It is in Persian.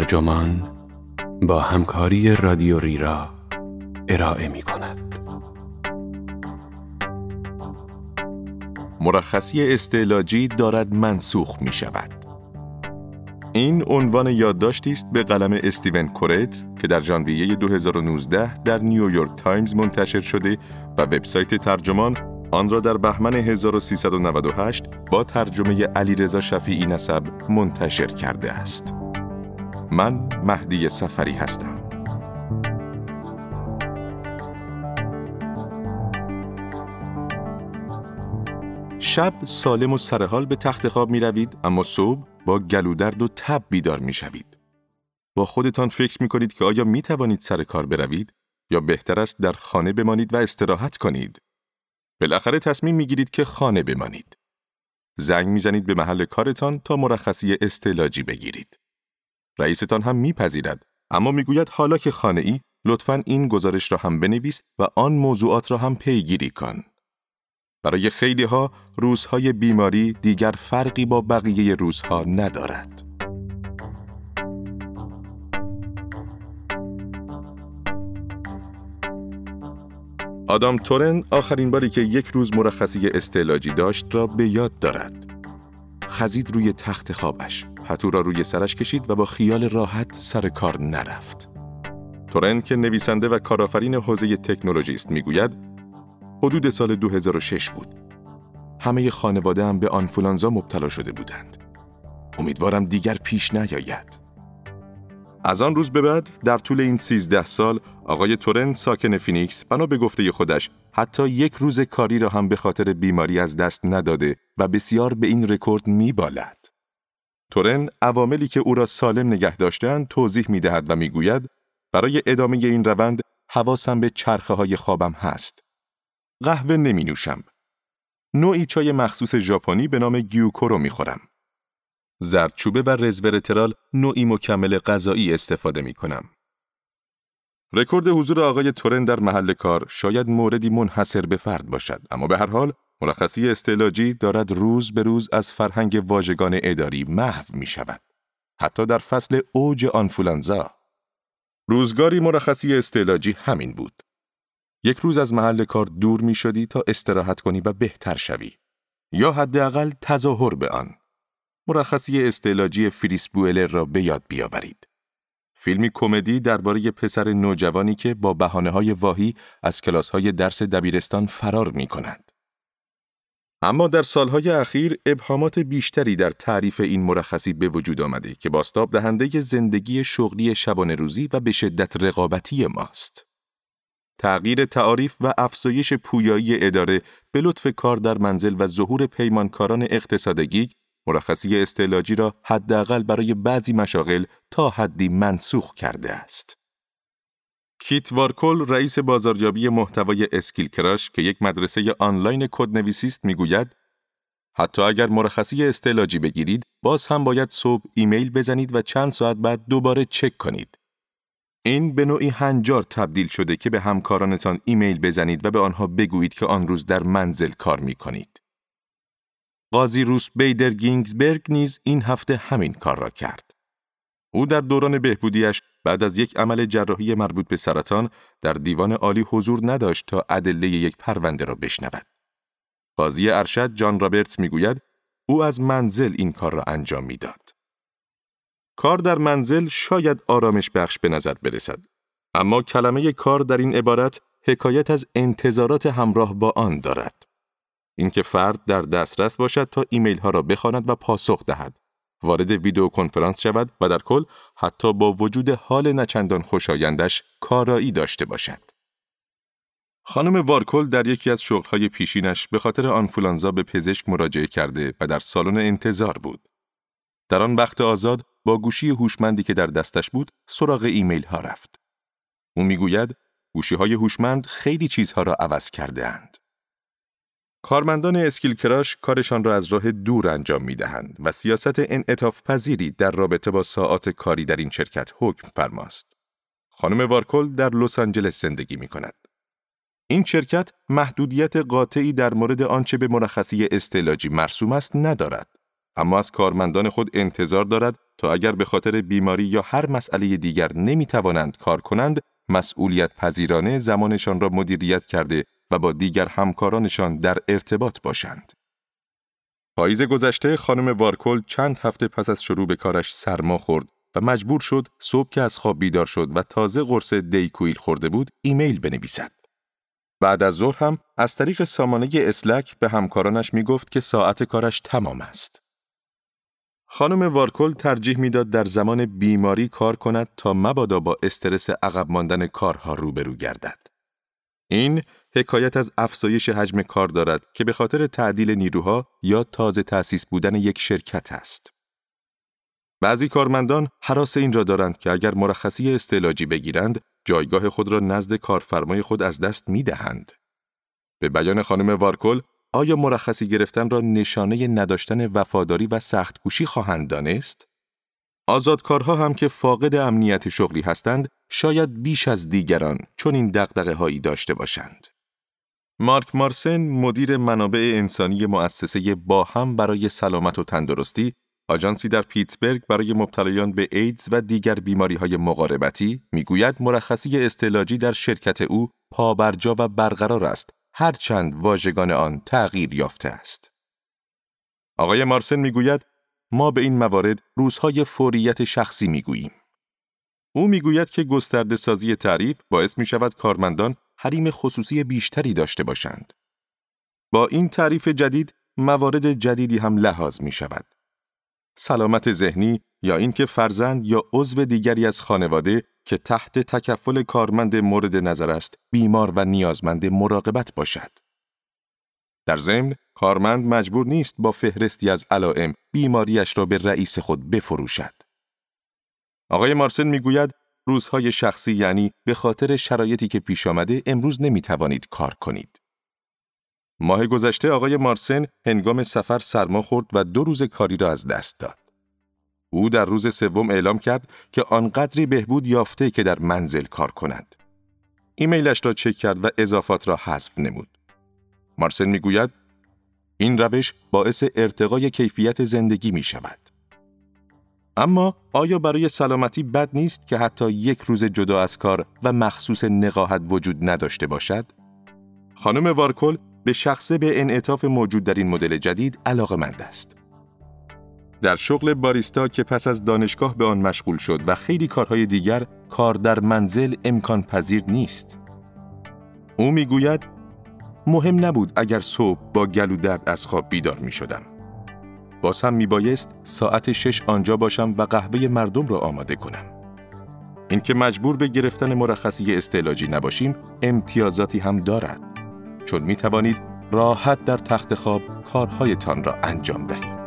ترجمان با همکاری رادیو ریرا ارائه می کند. مرخصی استعلاجی دارد منسوخ می شود. این عنوان یادداشتی است به قلم استیون کورت که در ژانویه 2019 در نیویورک تایمز منتشر شده و وبسایت ترجمان آن را در بهمن 1398 با ترجمه علیرضا شفیعی نسب منتشر کرده است. من مهدی سفری هستم. شب سالم و سرحال به تخت خواب می روید اما صبح با گلودرد و تب بیدار می شوید. با خودتان فکر می کنید که آیا می توانید سر کار بروید یا بهتر است در خانه بمانید و استراحت کنید؟ بالاخره تصمیم می گیرید که خانه بمانید. زنگ می‌زنید به محل کارتان تا مرخصی استعلاجی بگیرید. رئیستان هم میپذیرد اما می‌گوید حالا که خانه ای لطفا این گزارش را هم بنویس و آن موضوعات را هم پیگیری کن. برای خیلی ها روزهای بیماری دیگر فرقی با بقیه روزها ندارد. آدام تورن آخرین باری که یک روز مرخصی استعلاجی داشت را به یاد دارد. خزید روی تخت خوابش، پتو را روی سرش کشید و با خیال راحت سر کار نرفت. تورن که نویسنده و کارآفرین حوزه تکنولوژی است می‌گوید حدود سال 2006 بود. همه خانواده هم به آنفولانزا مبتلا شده بودند. امیدوارم دیگر پیش نیاید. از آن روز به بعد در طول این 13 سال آقای تورن ساکن فینیکس بنا به گفته خودش حتی یک روز کاری را هم به خاطر بیماری از دست نداده و بسیار به این رکورد میبالد. تورن عواملی که او را سالم نگه داشتند توضیح می دهد و می گوید برای ادامه این روند حواسم به چرخه های خوابم هست. قهوه نمی نوشم. نوعی چای مخصوص ژاپنی به نام گیوکورو می خورم. زردچوبه و رزوراترول نوعی مکمل غذایی استفاده می کنم. رکورد حضور آقای تورن در محل کار شاید موردی منحصر به فرد باشد اما به هر حال مرخصی استعلاجی دارد روز به روز از فرهنگ واژگان اداری محو می شود. حتی در فصل اوج آنفولانزا. روزگاری مرخصی استعلاجی همین بود. یک روز از محل کار دور می شدی تا استراحت کنی و بهتر شوی. یا حداقل تظاهر به آن. مرخصی استعلاجی فریس بوئلر را به یاد بیاورید. فیلمی کمدی درباره پسر نوجوانی که با بهانه های واهی از کلاس های درس دبیرستان فرار می کند. اما در سالهای اخیر ابهامات بیشتری در تعریف این مرخصی به وجود آمده که باستاب دهنده زندگی شغلی شبانه روزی و به شدت رقابتی ماست. تغییر تعاریف و افزایش پویایی اداره به لطف کار در منزل و ظهور پیمانکاران اقتصادگی مرخصی استعلاجی را حداقل برای بعضی مشاغل تا حدی منسوخ کرده است. کیت وارکل رئیس بازاریابی محتوای اسکیل کراش که یک مدرسه آنلاین کدنویسی است می‌گوید حتی اگر مرخصی استعلاجی بگیرید باز هم باید صبح ایمیل بزنید و چند ساعت بعد دوباره چک کنید. این به نوعی هنجار تبدیل شده که به همکارانتان ایمیل بزنید و به آنها بگویید که آن روز در منزل کار می کنید. قاضی روس بیدر گینزبرگ نیز این هفته همین کار را کرد. او در دوران بهبودیش بعد از یک عمل جراحی مربوط به سرطان در دیوان عالی حضور نداشت تا ادله یک پرونده را بشنود. قاضی ارشد جان رابرتس می‌گوید او از منزل این کار را انجام می‌داد. کار در منزل شاید آرامش بخش به نظر برسد. اما کلمه کار در این عبارت حکایت از انتظارات همراه با آن دارد. اینکه فرد در دسترس باشد تا ایمیل ها را بخواند و پاسخ دهد وارد ویدیو کنفرانس شود و در کل حتی با وجود حال نچندان خوشایندش کارایی داشته باشد. خانم وارکل در یکی از شغلهای پیشینش به خاطر آنفولانزا به پزشک مراجعه کرده و در سالن انتظار بود. در آن وقت آزاد با گوشی هوشمندی که در دستش بود سراغ ایمیل ها رفت. او می‌گوید گوشی های هوشمند خیلی چیزها را عوض کرده اند. کارمندان اسکیل کراش کارشان را از راه دور انجام می دهند و سیاست انعطاف پذیری در رابطه با ساعات کاری در این شرکت حکم فرماست. خانم وارکل در لس آنجلس زندگی می کند. این شرکت محدودیت قاطعی در مورد آنچه به مرخصی استعلاجی مرسوم است ندارد. اما از کارمندان خود انتظار دارد تا اگر به خاطر بیماری یا هر مسئله دیگر نمی توانند کار کنند مسئولیت پذیرانه زمانشان را مدیریت کرده و با دیگر همکارانشان در ارتباط باشند. پاییز گذشته خانم وارکل چند هفته پس از شروع به کارش سرما خورد و مجبور شد صبح که از خواب بیدار شد و تازه قرص دیکویل خورده بود ایمیل بنویسد. بعد از ظهر هم از طریق سامانه اسلک به همکارانش می گفت که ساعت کارش تمام است. خانم وارکل ترجیح می‌داد در زمان بیماری کار کند تا مبادا با استرس عقب ماندن کارها روبرو گردد. این حکایت از افزایش حجم کار دارد که به خاطر تعدیل نیروها یا تازه تأسیس بودن یک شرکت است. بعضی کارمندان حراس این را دارند که اگر مرخصی استعلاجی بگیرند، جایگاه خود را نزد کارفرمای خود از دست می دهند. به بیان خانم وارکل، آیا مرخصی گرفتن را نشانه نداشتن وفاداری و سختگوشی خواهند دانست؟ آزادکارها هم که فاقد امنیت شغلی هستند، شاید بیش از دیگران چون این دقدقه هایی داشته باشند. مارک مارسن مدیر منابع انسانی مؤسسه با هم برای سلامت و تندرستی آژانسی در پیتسبرگ برای مبتلایان به ایدز و دیگر بیماری های مقاربتی می‌گوید مرخصی استعلاجی در شرکت او پابرجا و برقرار است هرچند واژگان آن تغییر یافته است. آقای مارسن می‌گوید ما به این موارد روزهای فوریت شخصی می‌گوییم. او می‌گوید که گسترده سازی تعریف باعث می شود کارمندان حریم خصوصی بیشتری داشته باشند. با این تعریف جدید موارد جدیدی هم لحاظ می شود. سلامت ذهنی یا اینکه فرزند یا عضو دیگری از خانواده که تحت تکفل کارمند مورد نظر است بیمار و نیازمند مراقبت باشد. در ضمن کارمند مجبور نیست با فهرستی از علائم بیماریش را به رئیس خود بفروشد. آقای مارسن می‌گوید روزهای شخصی یعنی به خاطر شرایطی که پیش آمده امروز نمی توانید کار کنید. ماه گذشته آقای مارسن هنگام سفر سرما خورد و دو روز کاری را از دست داد. او در روز سوم اعلام کرد که آنقدری بهبود یافته که در منزل کار کند. ایمیلش را چک کرد و اضافات را حذف نمود. مارسن می‌گوید این روش باعث ارتقای کیفیت زندگی می شود. اما آیا برای سلامتی بد نیست که حتی یک روز جدا از کار و مخصوص نقاهت وجود نداشته باشد؟ خانم وارکل به شخصه به انعطاف موجود در این مدل جدید علاقه مند است. در شغل باریستا که پس از دانشگاه به آن مشغول شد و خیلی کارهای دیگر کار در منزل امکان پذیر نیست. او می‌گوید مهم نبود اگر صبح با گلو درد از خواب بیدار می شدم. باز هم می بایست ساعت شش آنجا باشم و قهوه مردم را آماده کنم. اینکه مجبور به گرفتن مرخصی استعلاجی نباشیم امتیازاتی هم دارد. چون می توانید راحت در تخت خواب کارهایتان را انجام دهید.